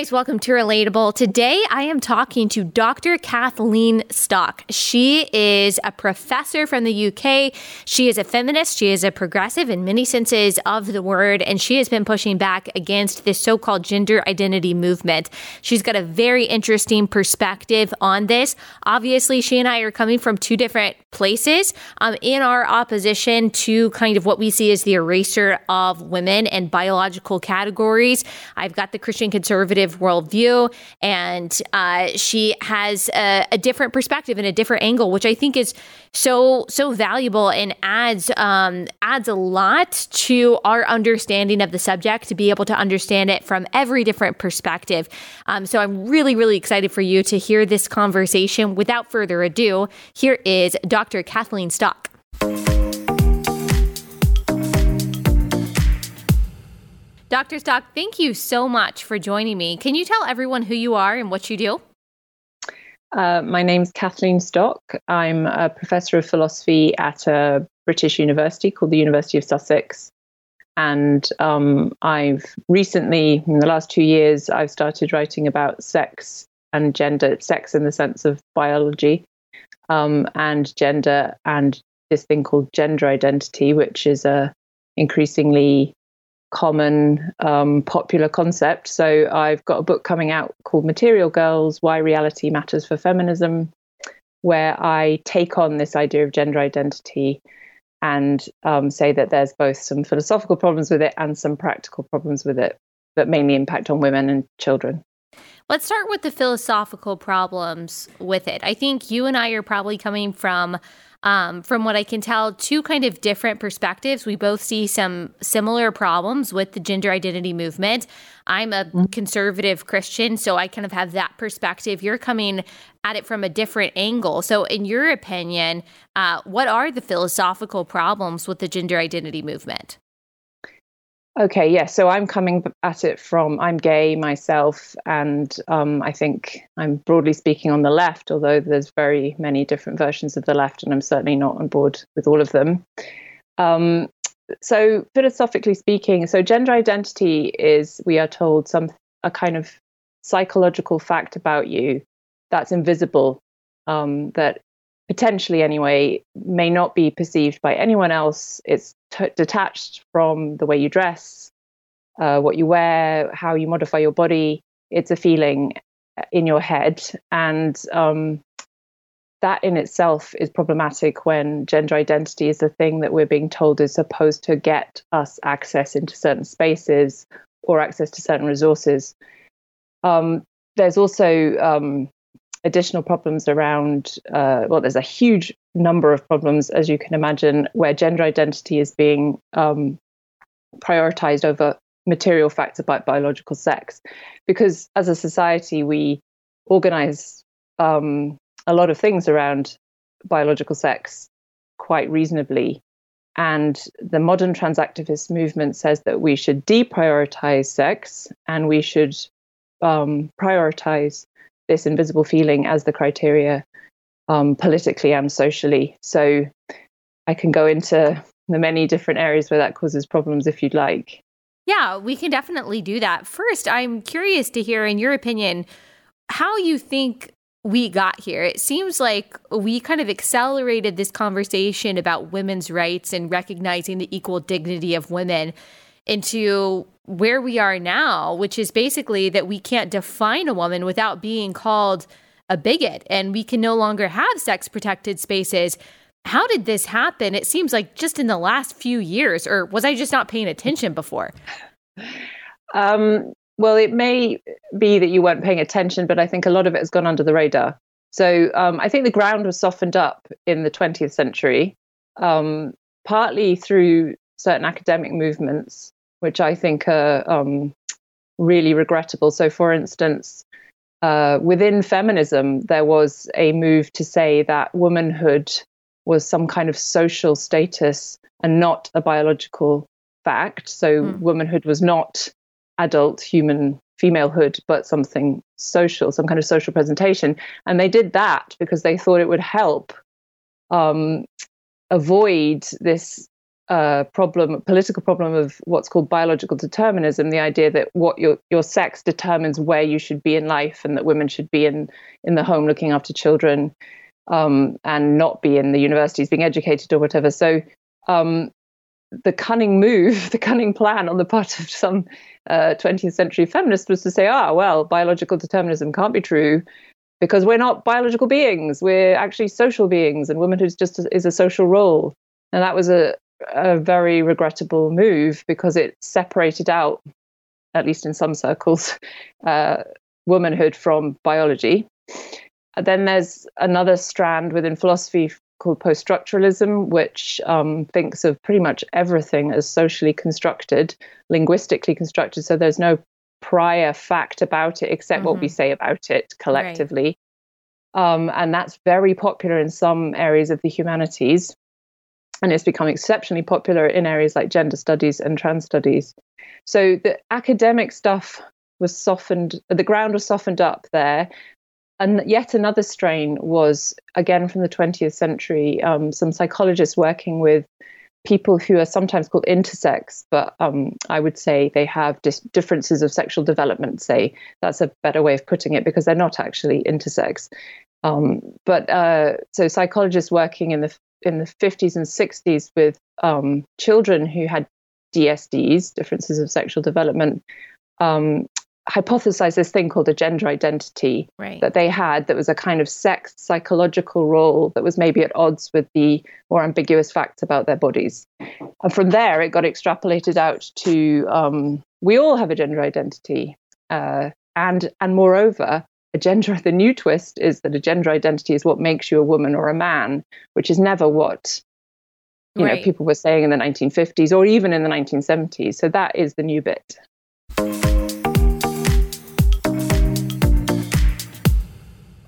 guys, welcome to Relatable. Today I am talking to Dr. Kathleen Stock. She is a professor from the UK. She is a feminist, she is a progressive in many senses of the word, and she has been pushing back against this so called gender identity movement. She's got a very interesting perspective on this. Obviously, she and I are coming from two different places um, in our opposition to kind of what we see as the erasure of women and biological categories. I've got the Christian conservative worldview, and uh, she has a, a, different perspective and a different angle, which I think is so so valuable and adds um, adds a lot to our understanding of the subject to be able to understand it from every different perspective. Um, so I'm really really excited for you to hear this conversation. Without further ado, here is Dr. Kathleen Stock. Dr. Stock, thank you so much for joining me. Can you tell everyone who you are and what you do? Uh, my name's Kathleen Stock. I'm a professor of philosophy at a British university called the University of Sussex. And um, I've recently, in the last two years, I've started writing about sex and gender, sex in the sense of biology, um, and gender, and this thing called gender identity, which is a increasingly common um, popular concept. So I've got a book coming out called Material Girls Why Reality Matters for Feminism, where I take on this idea of gender identity and um, say that there's both some philosophical problems with it and some practical problems with it that mainly impact on women and children. Let's start with the philosophical problems with it. I think you and I are probably coming from um, from what I can tell, two kind of different perspectives. We both see some similar problems with the gender identity movement. I'm a mm-hmm. conservative Christian, so I kind of have that perspective. You're coming at it from a different angle. So, in your opinion, uh, what are the philosophical problems with the gender identity movement? Okay, yes. Yeah, so I'm coming at it from I'm gay myself, and um, I think I'm broadly speaking on the left, although there's very many different versions of the left, and I'm certainly not on board with all of them. Um, so philosophically speaking, so gender identity is, we are told, some a kind of psychological fact about you that's invisible, um, that potentially anyway, may not be perceived by anyone else. It's t- detached from the way you dress, uh, what you wear, how you modify your body. It's a feeling in your head. And um, that in itself is problematic when gender identity is the thing that we're being told is supposed to get us access into certain spaces or access to certain resources. Um, there's also um, additional problems around, uh, well, there's a huge number of problems, as you can imagine, where gender identity is being um, prioritized over material facts about biological sex. Because as a society, we organize um, a lot of things around biological sex quite reasonably. And the modern transactivist movement says that we should deprioritize sex and we should um, prioritize this invisible feeling as the criteria um, politically and socially. So I can go into the many different areas where that causes problems if you'd like. Yeah, we can definitely do that. First, I'm curious to hear, in your opinion, how you think we got here. It seems like we kind of accelerated this conversation about women's rights and recognizing the equal dignity of women into where we are now, which is basically that we can't define a woman without being called a bigot and we can no longer have sex protected spaces. How did this happen? It seems like just in the last few years, or was I just not paying attention before? Um, well, it may be that you weren't paying attention, but I think a lot of it has gone under the radar. So um, I think the ground was softened up in the 20th century, um, partly through certain academic movements which I think are um, really regrettable. So, for instance, uh, within feminism, there was a move to say that womanhood was some kind of social status and not a biological fact. So, mm. womanhood was not adult human femalehood, but something social, some kind of social presentation. And they did that because they thought it would help um, avoid this uh, problem, political problem of what's called biological determinism, the idea that what your your sex determines where you should be in life, and that women should be in in the home looking after children, um, and not be in the universities being educated or whatever. So um, the cunning move, the cunning plan on the part of some uh, 20th century feminists was to say, ah, well, biological determinism can't be true because we're not biological beings. We're actually social beings, and womanhood is just is a social role. And that was a, a very regrettable move because it separated out, at least in some circles, uh, womanhood from biology. then there's another strand within philosophy called post structuralism, which um, thinks of pretty much everything as socially constructed, linguistically constructed. So there's no prior fact about it except mm-hmm. what we mm-hmm. say about it collectively. Right. Um, and that's very popular in some areas of the humanities and it's become exceptionally popular in areas like gender studies and trans studies. So the academic stuff was softened, the ground was softened up there. And yet another strain was, again from the 20th century, um, some psychologists working with people who are sometimes called intersex, but um, I would say they have dis- differences of sexual development, say. That's a better way of putting it because they're not actually intersex. Um, but uh, so psychologists working in the in the 50s and 60s with um, children who had DSDs, differences of sexual development, um, hypothesized this thing called a gender identity right. that they had that was a kind of sex psychological role that was maybe at odds with the more ambiguous facts about their bodies. And from there, it got extrapolated out to um, we all have a gender identity. Uh, and, and moreover, a gender the new twist is that a gender identity is what makes you a woman or a man which is never what you right. know people were saying in the 1950s or even in the 1970s so that is the new bit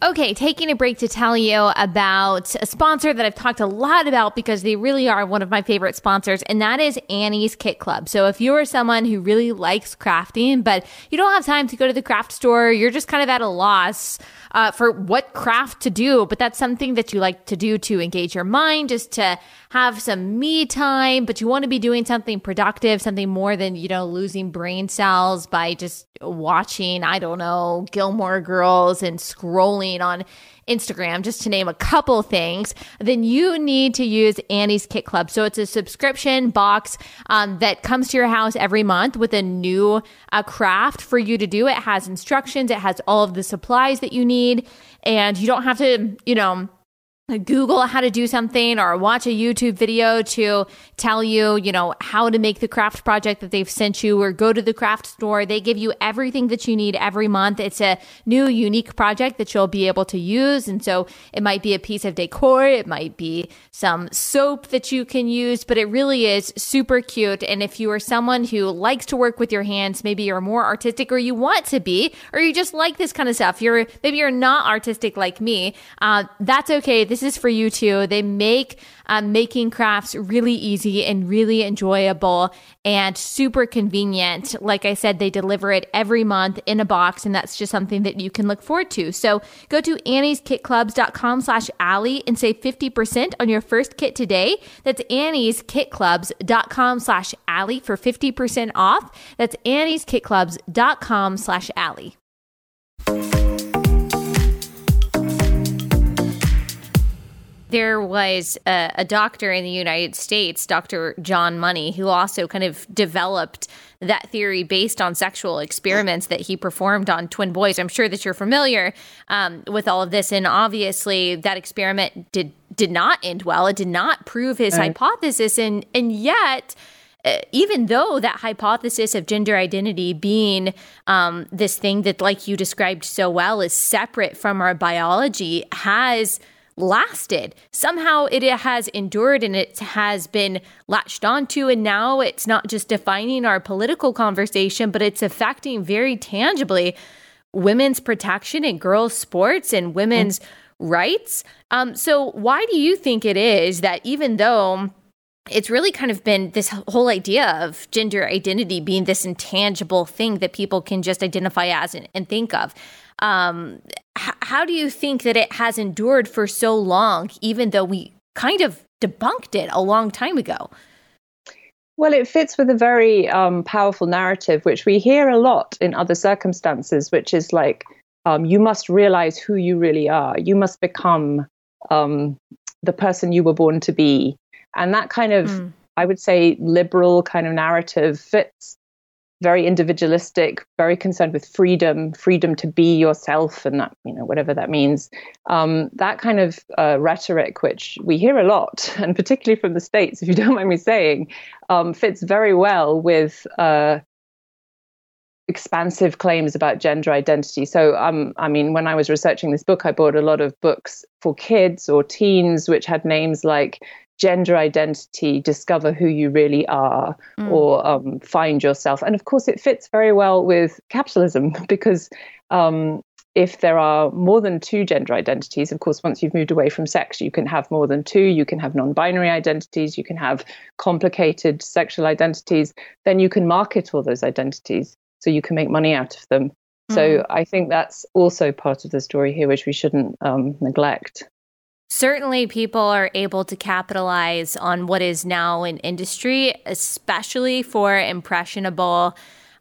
Okay, taking a break to tell you about a sponsor that I've talked a lot about because they really are one of my favorite sponsors, and that is Annie's Kit Club. So if you are someone who really likes crafting, but you don't have time to go to the craft store, you're just kind of at a loss uh, for what craft to do, but that's something that you like to do to engage your mind, just to have some me time, but you want to be doing something productive, something more than, you know, losing brain cells by just watching, I don't know, Gilmore Girls and scrolling on Instagram, just to name a couple things, then you need to use Annie's Kit Club. So it's a subscription box um, that comes to your house every month with a new uh, craft for you to do. It has instructions, it has all of the supplies that you need, and you don't have to, you know, Google how to do something or watch a YouTube video to tell you, you know, how to make the craft project that they've sent you or go to the craft store. They give you everything that you need every month. It's a new unique project that you'll be able to use. And so it might be a piece of decor. It might be some soap that you can use, but it really is super cute. And if you are someone who likes to work with your hands, maybe you're more artistic or you want to be, or you just like this kind of stuff. You're maybe you're not artistic like me. Uh, that's okay this is for you too. They make um, making crafts really easy and really enjoyable and super convenient. Like I said, they deliver it every month in a box, and that's just something that you can look forward to. So go to annieskitclubs.com slash Allie and save 50% on your first kit today. That's annieskitclubs.com slash Allie for 50% off. That's annieskitclubs.com slash Allie. There was a, a, doctor in the United States, Dr. John Money, who also kind of developed that theory based on sexual experiments that he performed on twin boys. I'm sure that you're familiar um, with all of this, and obviously that experiment did did not end well. It did not prove his right. hypothesis, and and yet. Uh, even though that hypothesis of gender identity being um, this thing that, like you described so well, is separate from our biology, has lasted. Somehow it has endured and it has been latched onto. And now it's not just defining our political conversation, but it's affecting very tangibly women's protection in girls' sports and women's mm. rights. Um, so, why do you think it is that even though it's really kind of been this whole idea of gender identity being this intangible thing that people can just identify as and, and think of. Um, h- how do you think that it has endured for so long, even though we kind of debunked it a long time ago? Well, it fits with a very um, powerful narrative, which we hear a lot in other circumstances, which is like, um, you must realize who you really are. You must become um, the person you were born to be. And that kind of, mm. I would say, liberal kind of narrative fits very individualistic, very concerned with freedom, freedom to be yourself, and that you know whatever that means. Um, that kind of uh, rhetoric, which we hear a lot, and particularly from the states, if you don't mind me saying, um, fits very well with. Uh, expansive claims about gender identity. So, um, I mean, when I was researching this book, I bought a lot of books for kids or teens, which had names like gender identity, discover who you really are, mm. or um, find yourself. And of course, it fits very well with capitalism because um, if there are more than two gender identities, of course, once you've moved away from sex, you can have more than two. You can have non binary identities, you can have complicated sexual identities, then you can market all those identities so you can make money out of them. Mm. So I think that's also part of the story here, which we shouldn't um, neglect certainly people are able to capitalize on what is now an industry, especially for impressionable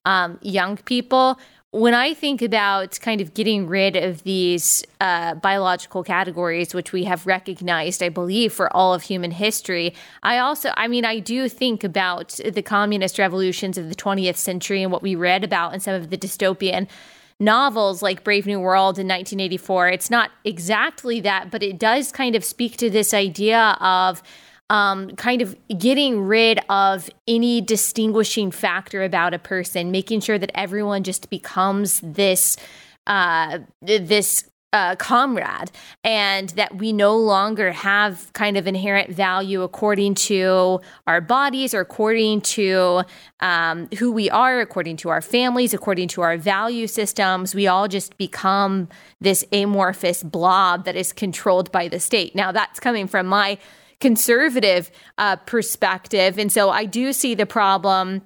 um, young people. When I think about kind of getting rid of these uh, biological categories, which we have recognized, I believe, for all of human history, I also, I mean, I do think about the communist revolutions of the 20th century and what we read about in some of the dystopian novels like Brave New World in 1984. It's not exactly that, but it does kind of speak to this idea of um, kind of getting rid of any distinguishing factor about a person, making sure that everyone just becomes this uh, this uh, comrade and that we no longer have kind of inherent value according to our bodies or according to um, who we are, according to our families, according to our value systems. We all just become this amorphous blob that is controlled by the state. Now, that's coming from my conservative uh, perspective. And so I do see the problem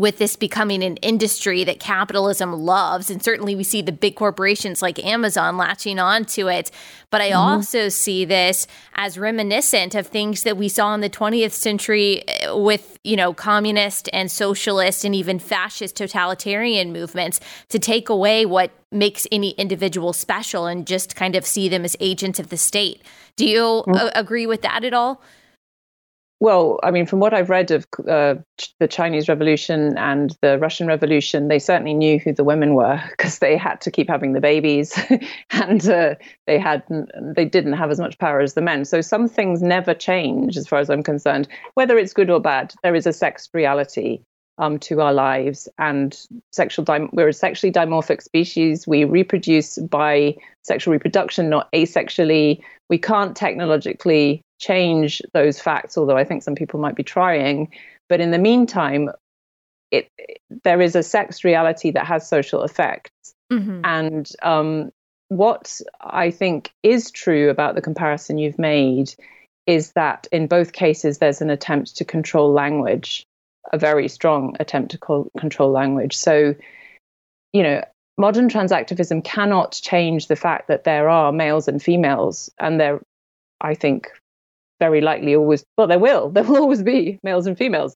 with this becoming an industry that capitalism loves. And certainly we see the big corporations like Amazon latching onto it. But I mm-hmm. also see this as reminiscent of things that we saw in the 20th century eh, with, you know, communist and socialist and even fascist totalitarian movements to take away what makes any individual special and just kind of see them as agents of the state. Do you mm-hmm. a- agree with that at all? Well, I mean, from what I've read of uh, the Chinese Revolution and the Russian Revolution, they certainly knew who the women were because they had to keep having the babies, and uh, they had they didn't have as much power as the men. So some things never change, as far as I'm concerned. Whether it's good or bad, there is a sex reality um, to our lives, and sexual dim- we're a sexually dimorphic species. We reproduce by sexual reproduction, not asexually. We can't technologically change those facts, although I think some people might be trying. But in the meantime, it there is a sex reality that has social effects. Mm-hmm. And um, what I think is true about the comparison you've made is that in both cases there's an attempt to control language, a very strong attempt to co- control language. So, you know, modern transactivism cannot change the fact that there are males and females, and there, I think, very likely always, well, there will, there will always be males and females.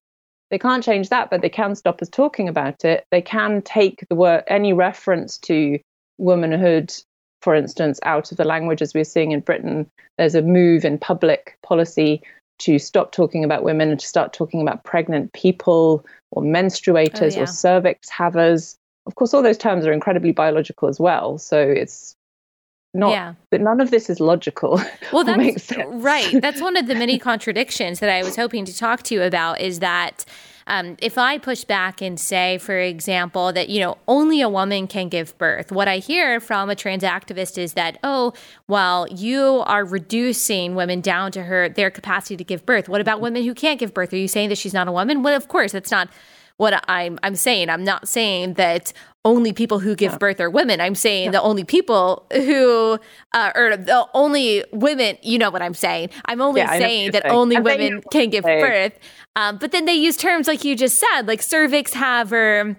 They can't change that, but they can stop us talking about it. They can take the word, any reference to womanhood, for instance, out of the language, as we're seeing in Britain. There's a move in public policy to stop talking about women and to start talking about pregnant people or menstruators oh, yeah. or cervix havers. Of course, all those terms are incredibly biological as well. So it's not yeah. but none of this is logical. Well that's right. That's one of the many contradictions that i was hoping to talk to you about is that um, if i push back and say for example that you know only a woman can give birth what i hear from a trans activist is that oh well you are reducing women down to her their capacity to give birth. What about women who can't give birth? Are you saying that she's not a woman? Well of course that's not what I'm I'm saying. I'm not saying that only people who give yeah. birth are women. I'm saying yeah. the only people who uh, or the only women. You know what I'm saying? I'm only yeah, saying that saying. only I'm women can give birth. Um, but then they use terms like you just said, like cervix haver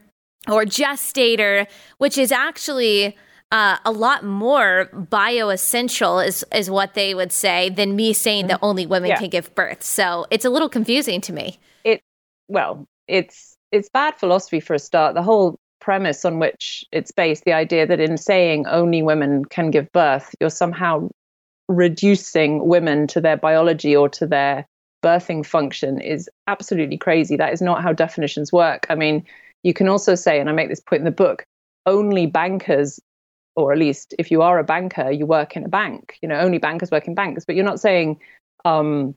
or gestator, which is actually. Uh, a lot more bioessential is is what they would say than me saying mm-hmm. that only women can give birth. So it's a little confusing to me. It well, it's it's bad philosophy for a start. The whole premise on which it's based, the idea that in saying only women can give birth, you're somehow reducing women to their biology or to their birthing function is absolutely crazy. That is not how definitions work. I mean, you can also say, and I make this point in the book, only bankers, or at least if you are a banker, you work in a bank. You know, only bankers work in banks, but you're not saying um,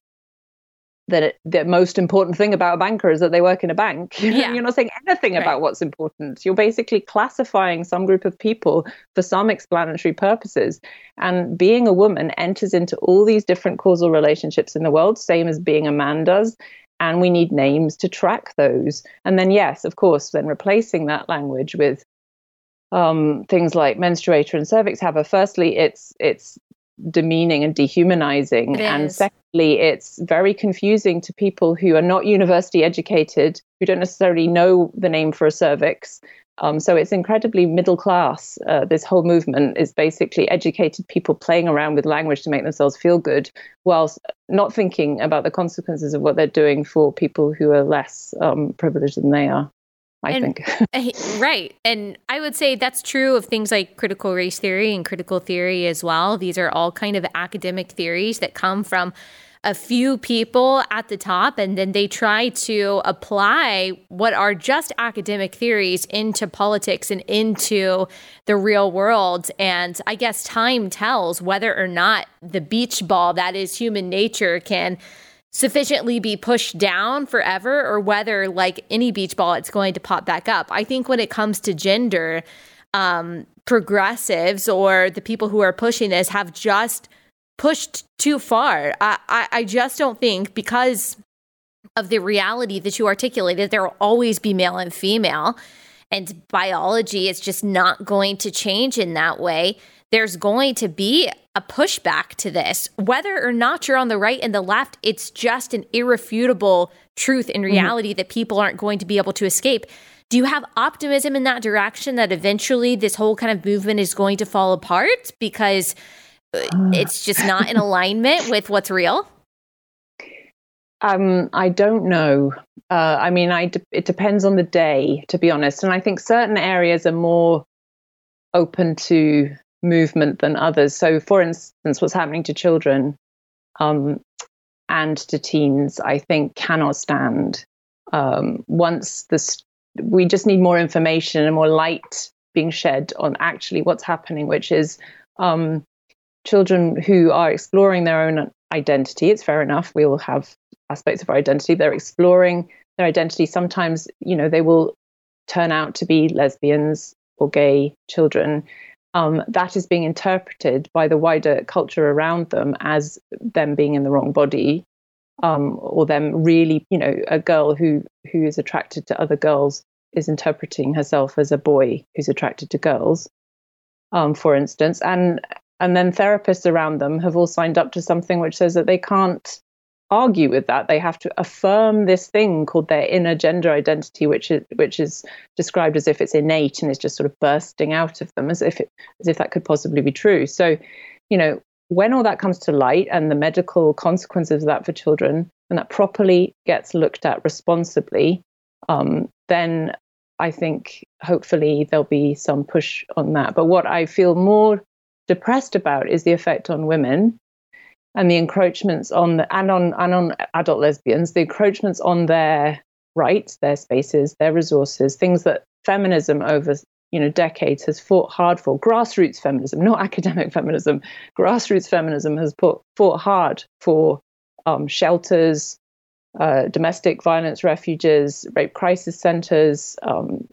that it, the most important thing about a banker is that they work in a bank. Yeah. You're not saying anything right. about what's important. You're basically classifying some group of people for some explanatory purposes. And being a woman enters into all these different causal relationships in the world, same as being a man does. And we need names to track those. And then, yes, of course, then replacing that language with um, things like menstruator and cervix haver. Firstly, it's it's demeaning and dehumanizing. and secondly, it's very confusing to people who are not university educated, who don't necessarily know the name for a cervix. Um, so it's incredibly middle class. Uh, this whole movement is basically educated people playing around with language to make themselves feel good, whilst not thinking about the consequences of what they're doing for people who are less um, privileged than they are. I and, think. Eh, right. And I would say that's true of things like critical race theory and critical theory as well. These are all kind of academic theories that come from a few people at the top, and then they try to apply what are just academic theories into politics and into the real world. And I guess time tells whether or not the beach ball that is human nature can sufficiently be pushed down forever or whether like any beach ball it's going to pop back up. I think when it comes to gender um, progressives or the people who are pushing this have just pushed too far. I, I, I just don't think because of the reality that you articulated there will always be male and female and biology is just not going to change in that way. There's going to be a pushback to this. Whether or not you're on the right and the left, it's just an irrefutable truth in mm-hmm. reality mm-hmm. that people aren't going to be able to escape. Do you have optimism in that direction that eventually this whole kind of movement is going to fall apart because uh, it's just not in alignment with what's real? Um, I don't know. Uh, I mean, I de- it depends on the day, to be honest. And I think certain areas are more open to movement than others. So, for instance, what's happening to children um, and to teens, I think, cannot stand. Um, once this, we just need more information and more light being shed on actually what's happening, which is um, children who are exploring their own identity. It's fair enough. We all have aspects of our identity. They're exploring their identity. Sometimes, you know, they will turn out to be lesbians or gay children um, that is being interpreted by the wider culture around them as them being in the wrong body, um, or them really, you know, a girl who who is attracted to other girls is interpreting herself as a boy who's attracted to girls, um, for instance, and and then therapists around them have all signed up to something which says that they can't argue with that. They have to affirm this thing called their inner gender identity, which is which is described as if it's innate and is just sort of bursting out of them, as if it, as if that could possibly be true. So, you know, when all that comes to light and the medical consequences of that for children, and that properly gets looked at responsibly, um, then I think hopefully there'll be some push on that. But what I feel more depressed about is the effect on women and the encroachments on the, and on and on adult lesbians, the encroachments on their rights, their spaces, their resources, things that feminism over you know decades has fought hard for. Grassroots feminism, not academic feminism. Grassroots feminism has put, fought hard for um, shelters, uh, domestic violence refuges, rape crisis centers, um,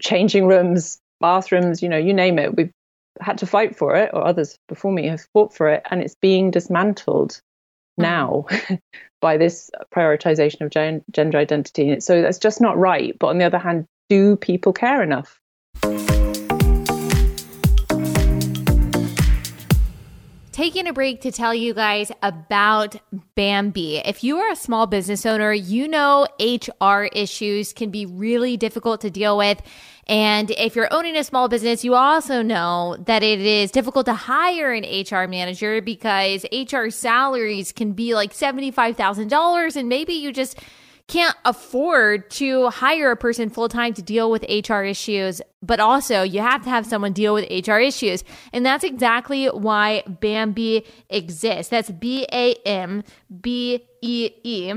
changing rooms, bathrooms. You know, you name it. We've had to fight for it, or others before me have fought for it, and it's being dismantled mm-hmm. now by this prioritization of gen- gender identity. So that's just not right. But on the other hand, do people care enough? Taking a break to tell you guys about Bambee. If you are a small business owner, you know HR issues can be really difficult to deal with. And if you're owning a small business, you also know that it is difficult to hire an HR manager because HR salaries can be like $75,000 and maybe you just can't afford to hire a person full time to deal with HR issues, but also you have to have someone deal with HR issues. And that's exactly why Bambee exists. That's B A M B E E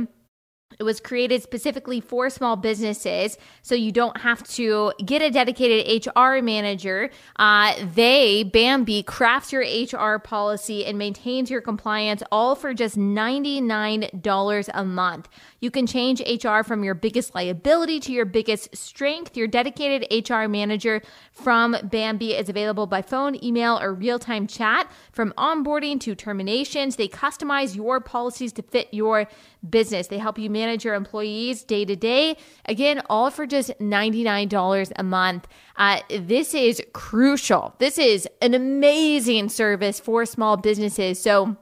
it was created specifically for small businesses, so you don't have to get a dedicated HR manager. Uh, they, Bambee, crafts your HR policy and maintains your compliance all for just $99 a month. You can change HR from your biggest liability to your biggest strength. Your dedicated HR manager from Bambee is available by phone, email, or real time chat. From onboarding to terminations, they customize your policies to fit your business. They help you manage your employees day to day. Again, all for just $99 a month. Uh, this is crucial. This is an amazing service for small businesses. So,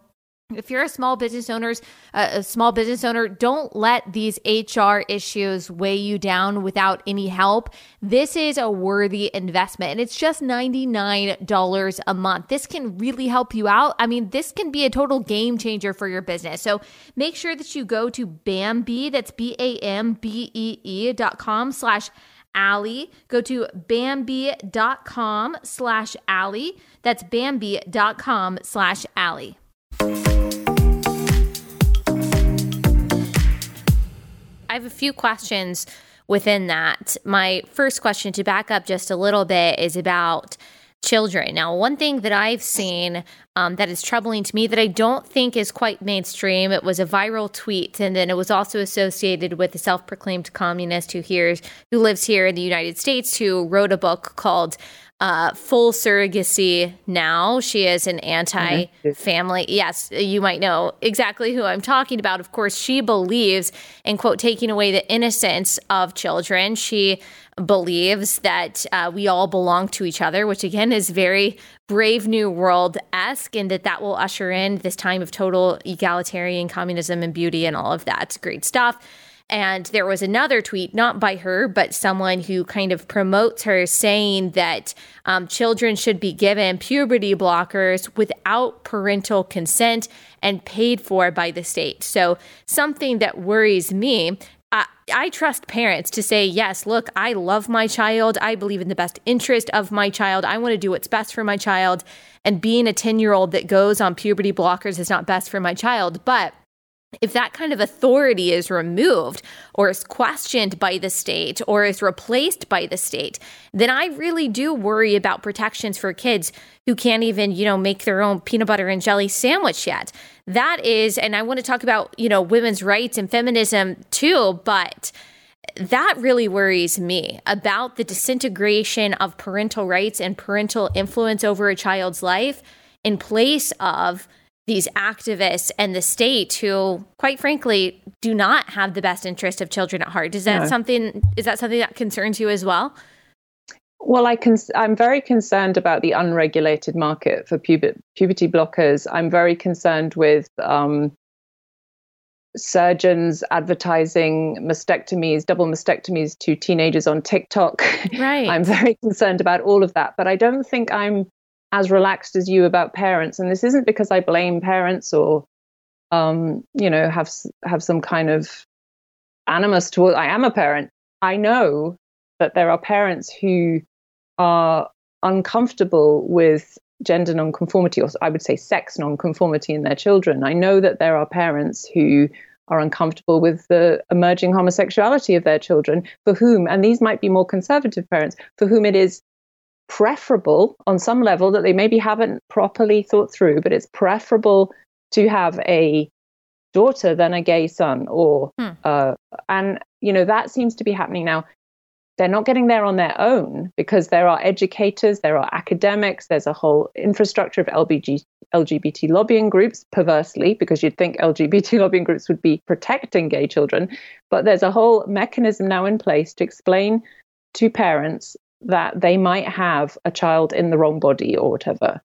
if you're a small business owners uh, a small business owner don't let these hr issues weigh you down without any help this is a worthy investment and it's just $99 a month this can really help you out i mean this can be a total game changer for your business so make sure that you go to bambee that's b-a-m-b-e-e dot com slash Allie. Go to Bambee.com slash Allie. That's Bambee.com slash Allie. Have a few questions within that. My first question to back up just a little bit is about children. Now, one thing that I've seen um, that is troubling to me that I don't think is quite mainstream. It was a viral tweet, and then it was also associated with a self-proclaimed communist who hears who lives here in the United States, who wrote a book called uh, full surrogacy now. She is an anti family. Mm-hmm. Yes, you might know exactly who I'm talking about. Of course, she believes in, quote, taking away the innocence of children. She believes that uh, we all belong to each other, which again is very Brave New World esque, and that that will usher in this time of total egalitarian communism and beauty and all of that. great stuff. And there was another tweet, not by her, but someone who kind of promotes her saying that um, children should be given puberty blockers without parental consent and paid for by the state. So, something that worries me. I, I trust parents to say, yes, look, I love my child. I believe in the best interest of my child. I want to do what's best for my child. And being a 10 year old that goes on puberty blockers is not best for my child. But if that kind of authority is removed or is questioned by the state or is replaced by the state, then I really do worry about protections for kids who can't even, you know, make their own peanut butter and jelly sandwich yet. That is, and I want to talk about, you know, women's rights and feminism too, but that really worries me about the disintegration of parental rights and parental influence over a child's life in place of these activists and the state who quite frankly do not have the best interest of children at heart. Is that no. something is that something that concerns you as well? Well i can i'm very concerned about the unregulated market for puber- puberty blockers. I'm very concerned with um, surgeons advertising mastectomies double mastectomies to teenagers on tiktok. Right. I'm very concerned about all of that but i don't think i'm as relaxed as you about parents. And this isn't because I blame parents or, um, you know, have have some kind of animus towards. I am a parent. I know that there are parents who are uncomfortable with gender nonconformity, or I would say sex nonconformity in their children. I know that there are parents who are uncomfortable with the emerging homosexuality of their children, for whom, and these might be more conservative parents, for whom it is preferable on some level that they maybe haven't properly thought through, but it's preferable to have a daughter than a gay son or hmm. uh, and you know that seems to be happening now they're not getting there on their own because there are educators there are academics there's a whole infrastructure of LBG, lgbt lobbying groups perversely because you'd think lgbt lobbying groups would be protecting gay children but there's a whole mechanism now in place to explain to parents that they might have a child in the wrong body or whatever.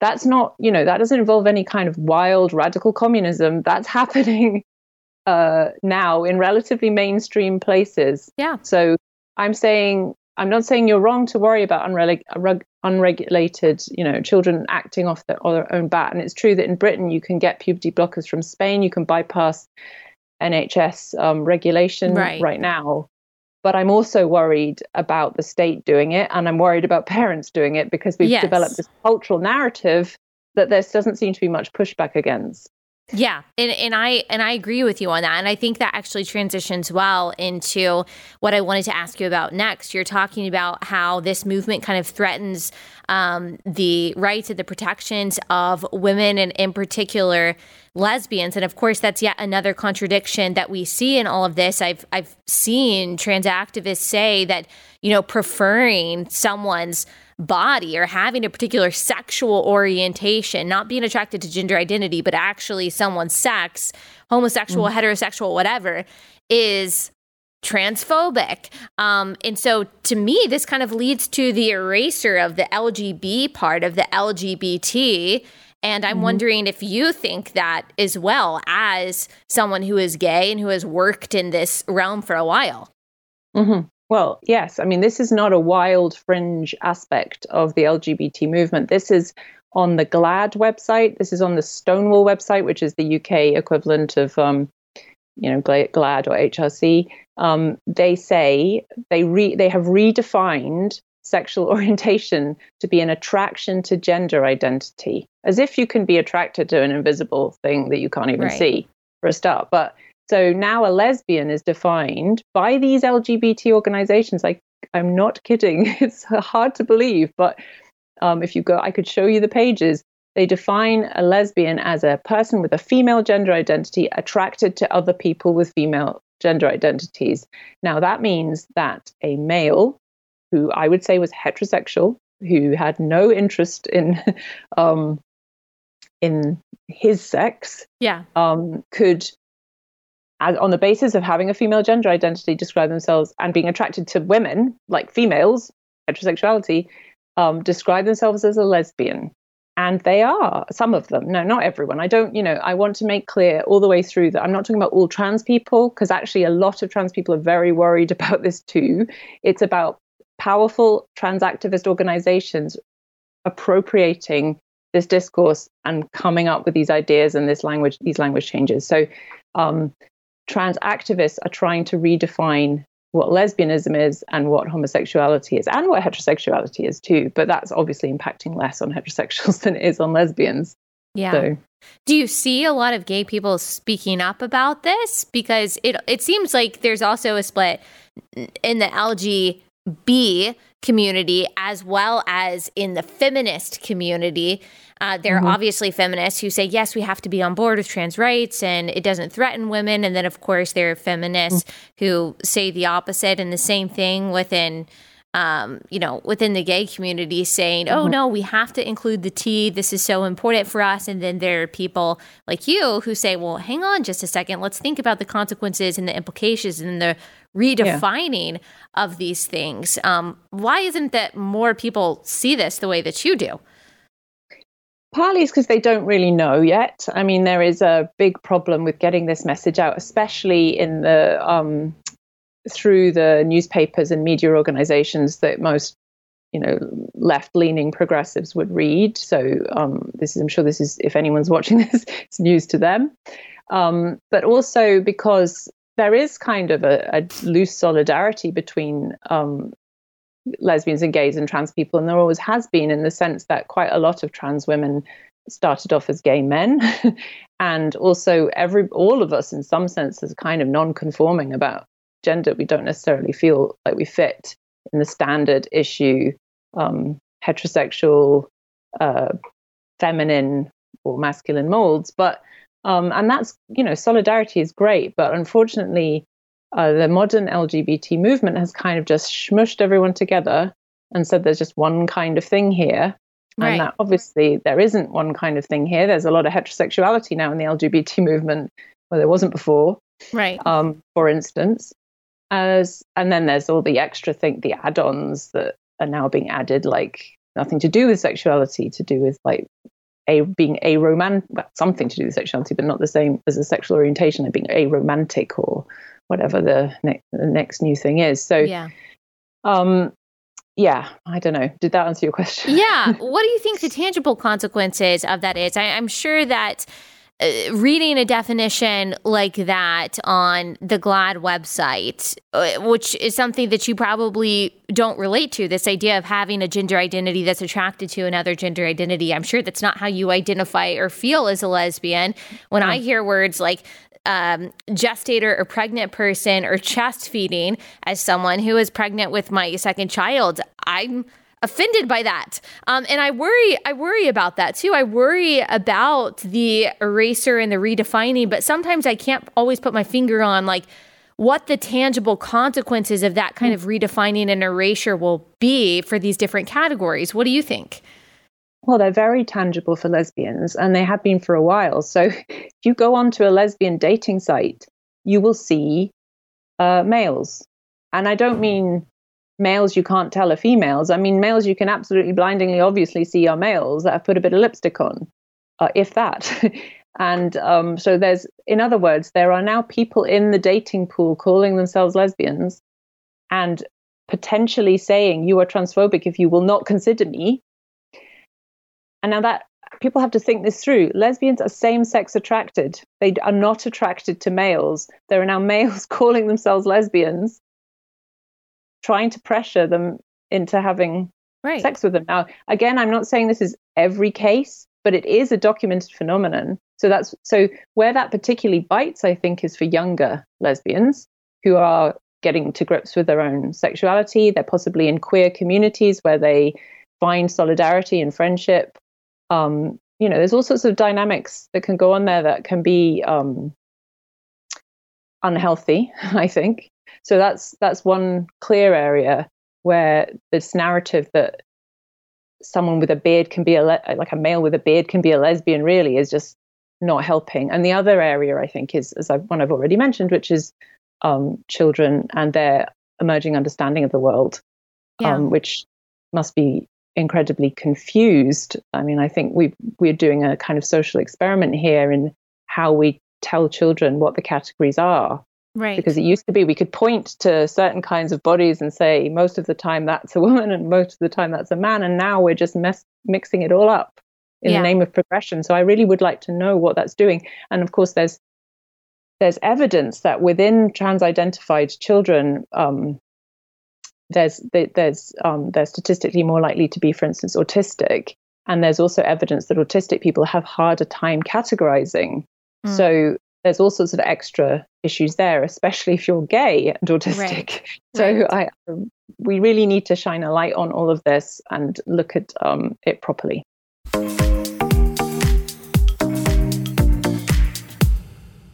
That's not, you know, that doesn't involve any kind of wild radical communism. That's happening uh, now in relatively mainstream places. Yeah. So I'm saying, I'm not saying you're wrong to worry about unreg- unregulated, you know, children acting off their, their own bat. And it's true that in Britain you can get puberty blockers from Spain. You can bypass NHS um, regulation right. right now. But I'm also worried about the state doing it, and I'm worried about parents doing it because we've yes. developed this cultural narrative that there doesn't seem to be much pushback against. Yeah, and, and I and I agree with you on that, and I think that actually transitions well into what I wanted to ask you about next. You're talking about how this movement kind of threatens um, the rights and the protections of women, and in particular lesbians, and of course that's yet another contradiction that we see in all of this. I've I've seen trans activists say that you know preferring someone's body or having a particular sexual orientation, not being attracted to gender identity, but actually someone's sex, homosexual, mm. heterosexual, whatever, is transphobic. Um, and so to me, this kind of leads to the eraser of the LGB part of the LGBT. And I'm mm-hmm. wondering if you think that as well as someone who is gay and who has worked in this realm for a while. Mm-hmm. Well, yes. I mean, this is not a wild fringe aspect of the LGBT movement. This is on the GLAAD website. This is on the Stonewall website, which is the UK equivalent of, um, you know, GLAAD or HRC. Um, they say they re- they have redefined sexual orientation to be an attraction to gender identity, as if you can be attracted to an invisible thing that you can't even right. see for a start. But so now a lesbian is defined by these LGBT organizations. Like, I'm not kidding. It's hard to believe, but um, if you go, I could show you the pages. They define a lesbian as a person with a female gender identity attracted to other people with female gender identities. Now, that means that a male who I would say was heterosexual, who had no interest in um, in his sex, yeah, um, could as, on the basis of having a female gender identity, describe themselves and being attracted to women, like females, heterosexuality, um, describe themselves as a lesbian. And they are, some of them. No, not everyone. I don't, you know, I want to make clear all the way through that I'm not talking about all trans people, because actually a lot of trans people are very worried about this too. It's about powerful trans activist organizations appropriating this discourse and coming up with these ideas and this language, these language changes. So um, trans activists are trying to redefine what lesbianism is and what homosexuality is and what heterosexuality is too but that's obviously impacting less on heterosexuals than it is on lesbians. Yeah. So. do you see a lot of gay people speaking up about this? Because it it seems like there's also a split in the lgb community as well as in the feminist community uh, there mm-hmm. are obviously feminists who say, yes, we have to be on board with trans rights and it doesn't threaten women. And then, of course, there are feminists mm-hmm. who say the opposite and the same thing within. Um, you know, within the gay community saying, oh, mm-hmm. no, we have to include the T. This is so important for us. And then there are people like you who say, well, hang on just a second. Let's think about the consequences and the implications and the redefining yeah. of these things. Um, why isn't that more people see this the way that you do? Partly it's because they don't really know yet. I mean, there is a big problem with getting this message out, especially in the um, through the newspapers and media organizations that most you know left-leaning progressives would read. So um, this is, I'm sure this is, if anyone's watching this, it's news to them. Um, but also because there is kind of a, a loose solidarity between um, lesbians and gays and trans people, and there always has been in the sense that quite a lot of trans women started off as gay men, and also every all of us in some sense is kind of non-conforming about gender. We don't necessarily feel like we fit in the standard issue um, heterosexual, uh, feminine or masculine molds, but um, and that's you know solidarity is great, but unfortunately uh, the modern LGBT movement has kind of just smushed everyone together and said there's just one kind of thing here. Right. And that obviously there isn't one kind of thing here. There's a lot of heterosexuality now in the LGBT movement where there wasn't before. Right. Um, for instance. As and then there's all the extra thing, the add-ons that are now being added, like nothing to do with sexuality, to do with like a being aromantic, well, something to do with sexuality, but not the same as a sexual orientation, like being aromantic or whatever the, ne- the next new thing is. So, yeah. Um, yeah, I don't know. Did that answer your question? yeah. What do you think the tangible consequences of that is? I, am sure that reading a definition like that on the GLAAD website, uh, which is something that you probably don't relate to, this idea of having a gender identity that's attracted to another gender identity. I'm sure that's not how you identify or feel as a lesbian. When I hear words like um, gestator or pregnant person or chest feeding as someone who is pregnant with my second child, I'm offended by that. Um, and I worry, I worry about that too. I worry about the eraser and the redefining, but sometimes I can't always put my finger on like what the tangible consequences of that kind of redefining and erasure will be for these different categories. What do you think? Well, they're very tangible for lesbians and they have been for a while. So if you go onto a lesbian dating site, you will see uh, males. And I don't mean males you can't tell are females. I mean, males you can absolutely blindingly obviously see are males that have put a bit of lipstick on, uh, if that. and um, so there's, in other words, there are now people in the dating pool calling themselves lesbians and potentially saying, You are transphobic if you will not consider me. And now that people have to think this through. Lesbians are same sex attracted. They are not attracted to males. There are now males calling themselves lesbians trying to pressure them into having right. sex with them. Now, again, I'm not saying this is every case, but it is a documented phenomenon. So that's so where that particularly bites, I think, is for younger lesbians who are getting to grips with their own sexuality. They're possibly in queer communities where they find solidarity and friendship. Um, you know, there's all sorts of dynamics that can go on there that can be um, unhealthy, I think. So that's that's one clear area where this narrative that someone with a beard can be a le- like a male with a beard can be a lesbian really is just not helping. And the other area I think is as I've, one I've already mentioned, which is um, children and their emerging understanding of the world, yeah. um, which must be incredibly confused. I mean, I think we we're doing a kind of social experiment here in how we tell children what the categories are. Right. Because it used to be we could point to certain kinds of bodies and say most of the time that's a woman and most of the time that's a man. And now we're just mess- mixing it all up in yeah. the name of progression. So I really would like to know what that's doing. And of course, there's there's evidence that within trans-identified children, um, there's there's um, they're statistically more likely to be, for instance, autistic. And there's also evidence that autistic people have harder time categorizing. Mm. So there's all sorts of extra issues there, especially if you're gay and autistic. Right. So right. I, we really need to shine a light on all of this and look at um, it properly.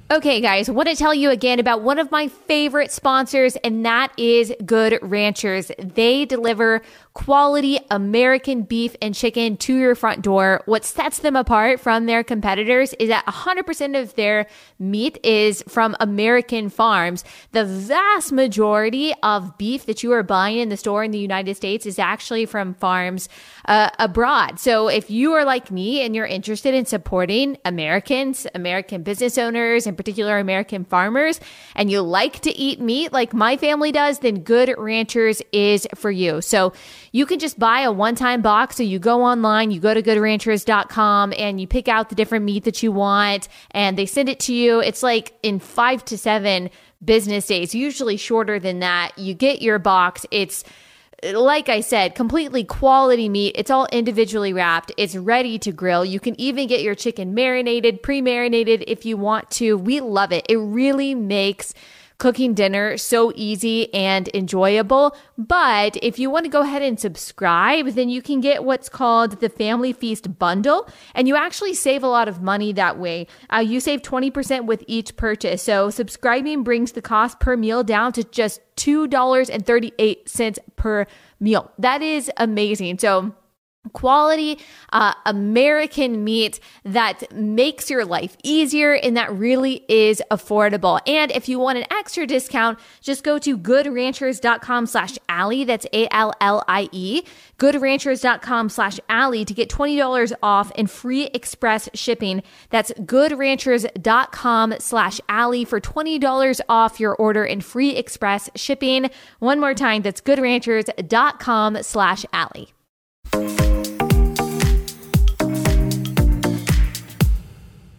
Okay, guys, want to tell you again about one of my favorite sponsors, and that is Good Ranchers. They deliver quality American beef and chicken to your front door. What sets them apart from their competitors is that 100% of their meat is from American farms. The vast majority of beef that you are buying in the store in the United States is actually from farms uh, abroad. So if you are like me and you're interested in supporting Americans, American business owners, particular American farmers, and you like to eat meat like my family does, then Good Ranchers is for you. So you can just buy a one time box. So you go online, you go to goodranchers.com and you pick out the different meat that you want and they send it to you. It's like in five to seven business days, usually shorter than that. You get your box. It's like I said, completely quality meat. It's all individually wrapped. It's ready to grill. You can even get your chicken marinated, pre marinated if you want to. We love it. It really makes cooking dinner so easy and enjoyable. But if you want to go ahead and subscribe, then you can get what's called the Family Feast Bundle, and you actually save a lot of money that way. Uh, you save 20% with each purchase. So subscribing brings the cost per meal down to just $2.38 per meal. That is amazing. So, quality uh, American meat that makes your life easier and that really is affordable. And if you want an extra discount, just go to goodranchers.com slash Allie. That's A-L-L-I-E. Goodranchers.com slash Allie to get $20 off and free express shipping. That's goodranchers.com slash Allie for $20 off your order and free express shipping. One more time, that's goodranchers.com slash Allie.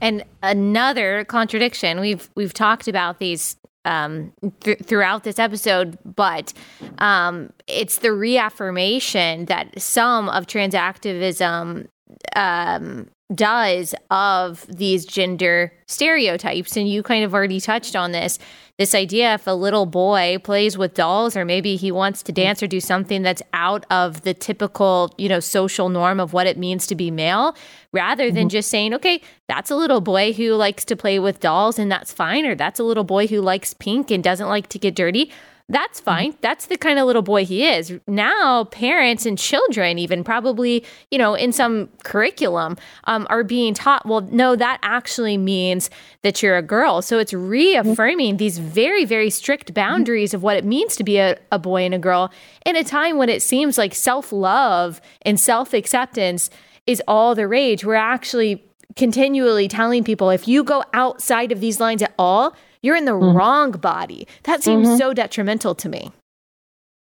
And another contradiction. We've we've talked about these um, th- throughout this episode, but um, it's the reaffirmation that some of trans activism um, does of these gender stereotypes. And you kind of already touched on this this idea if a little boy plays with dolls or maybe he wants to dance or do something that's out of the typical, you know, social norm of what it means to be male, rather than mm-hmm. just saying, okay, that's a little boy who likes to play with dolls and that's fine, or that's a little boy who likes pink and doesn't like to get dirty that's fine. That's the kind of little boy he is. Now, parents and children, even probably, you know, in some curriculum, um, are being taught, well, no, that actually means that you're a girl. So it's reaffirming these very, very strict boundaries of what it means to be a, a boy and a girl in a time when it seems like self love and self acceptance is all the rage. We're actually continually telling people if you go outside of these lines at all, you're in the mm-hmm. wrong body. That seems mm-hmm. so detrimental to me.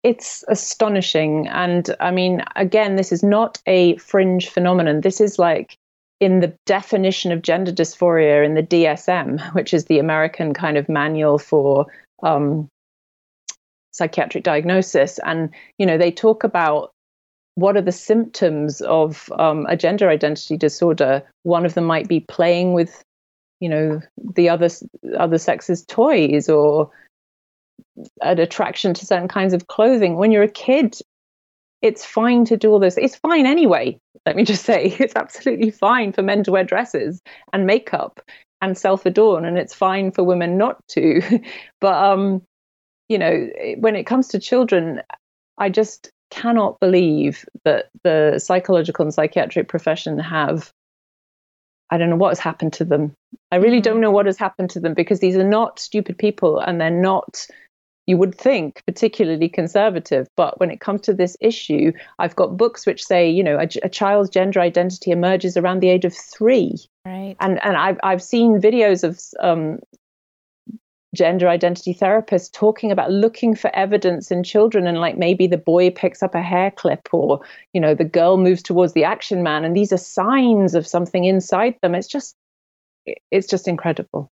It's astonishing. And I mean, again, this is not a fringe phenomenon. This is like in the definition of gender dysphoria in the DSM, which is the American kind of manual for um, psychiatric diagnosis. And, you know, they talk about what are the symptoms of um, a gender identity disorder. One of them might be playing with you know the other other sex's toys or an attraction to certain kinds of clothing. When you're a kid it's fine to do all this it's fine anyway let me just say. It's absolutely fine for men to wear dresses and makeup and self-adorn and it's fine for women not to. But um you know when it comes to children i just cannot believe that the psychological and psychiatric profession have I don't know what has happened to them. I really don't mm-hmm. know what has happened to them because these are not stupid people and they're not, you would think, particularly conservative. But when it comes to this issue, I've got books which say, you know, a, a child's gender identity emerges around the age of three. Right. And and I've I've seen videos of um, gender identity therapists talking about looking for evidence in children and like maybe the boy picks up a hair clip or you know the girl moves towards the action man and these are signs of something inside them. It's just it's just incredible